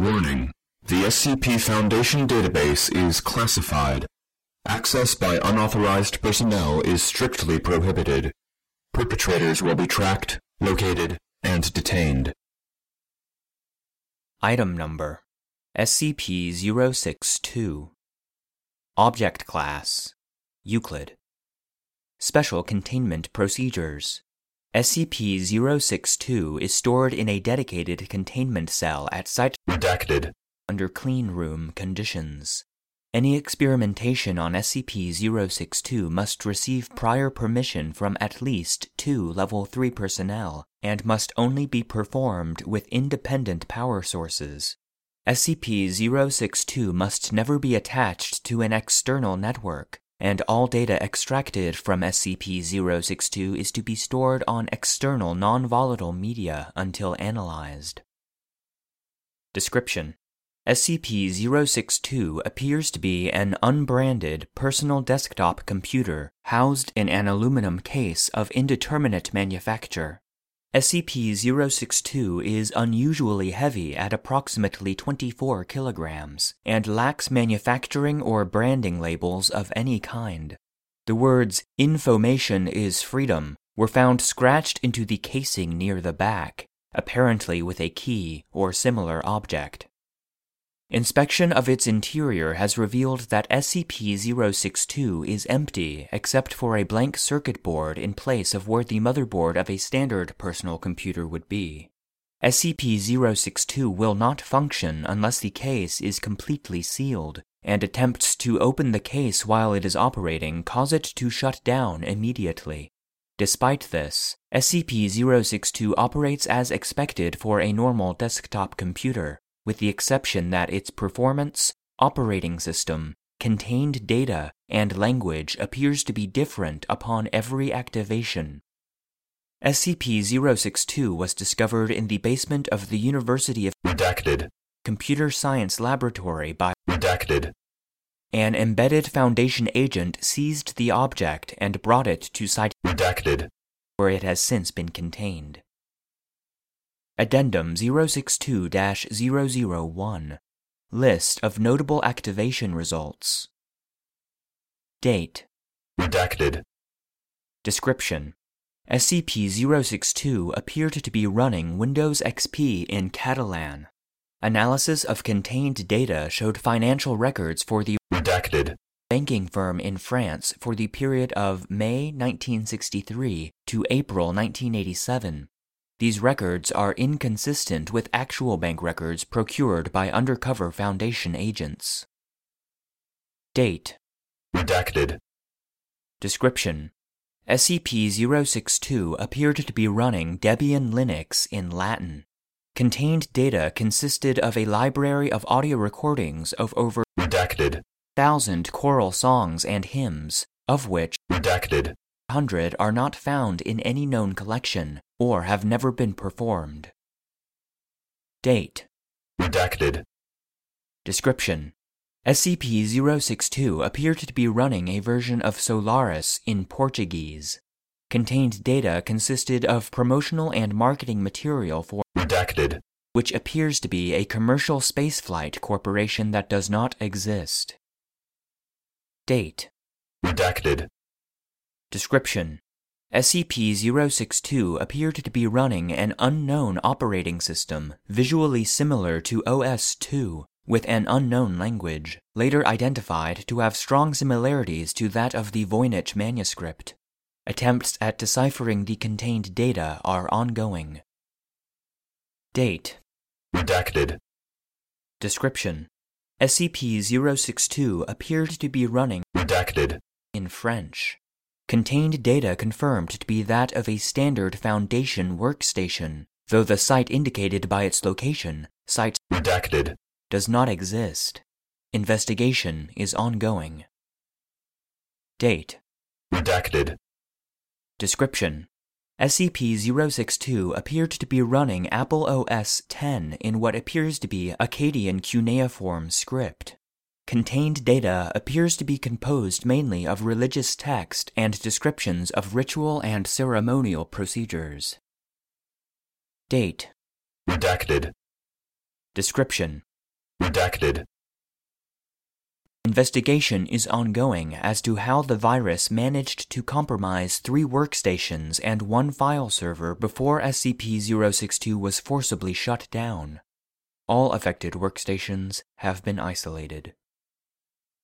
Warning. The SCP Foundation database is classified. Access by unauthorized personnel is strictly prohibited. Perpetrators will be tracked, located, and detained. Item Number SCP-062 Object Class Euclid Special Containment Procedures SCP-062 is stored in a dedicated containment cell at Site Redacted. under clean room conditions. Any experimentation on SCP-062 must receive prior permission from at least two Level 3 personnel and must only be performed with independent power sources. SCP-062 must never be attached to an external network, and all data extracted from SCP-062 is to be stored on external non-volatile media until analyzed. Description SCP-062 appears to be an unbranded personal desktop computer housed in an aluminum case of indeterminate manufacture. SCP-062 is unusually heavy at approximately 24 kilograms and lacks manufacturing or branding labels of any kind. The words "Information is freedom" were found scratched into the casing near the back, apparently with a key or similar object. Inspection of its interior has revealed that SCP-062 is empty except for a blank circuit board in place of where the motherboard of a standard personal computer would be. SCP-062 will not function unless the case is completely sealed, and attempts to open the case while it is operating cause it to shut down immediately. Despite this, SCP-062 operates as expected for a normal desktop computer, with the exception that its performance, operating system, contained data, and language appears to be different upon every activation. SCP-062 was discovered in the basement of the University of Redacted. Computer Science Laboratory by Redacted. an embedded Foundation agent seized the object and brought it to Site Redacted. where it has since been contained. Addendum 062 001 List of notable activation results. Date. Redacted. Description SCP 062 appeared to be running Windows XP in Catalan. Analysis of contained data showed financial records for the Redacted. banking firm in France for the period of May 1963 to April 1987. These records are inconsistent with actual bank records procured by undercover Foundation agents. Date. Redacted. Description SCP-062 appeared to be running Debian Linux in Latin. Contained data consisted of a library of audio recordings of over Redacted. thousand choral songs and hymns, of which Redacted. 100 are not found in any known collection or have never been performed. Date. Redacted. Description SCP 062 appeared to be running a version of Solaris in Portuguese. Contained data consisted of promotional and marketing material for Redacted. which appears to be a commercial spaceflight corporation that does not exist. Date. Redacted. Description SCP 062 appeared to be running an unknown operating system visually similar to OS 2 with an unknown language, later identified to have strong similarities to that of the Voynich manuscript. Attempts at deciphering the contained data are ongoing. Date Redacted. Description SCP 062 appeared to be running Redacted. in French. Contained data confirmed to be that of a standard Foundation workstation, though the site indicated by its location, site Redacted. does not exist. Investigation is ongoing. Date. Redacted. Description SCP 062 appeared to be running Apple OS 10 in what appears to be Akkadian cuneiform script. Contained data appears to be composed mainly of religious text and descriptions of ritual and ceremonial procedures. Date. Redacted. Description redacted. Investigation is ongoing as to how the virus managed to compromise three workstations and one file server before SCP 062 was forcibly shut down. All affected workstations have been isolated.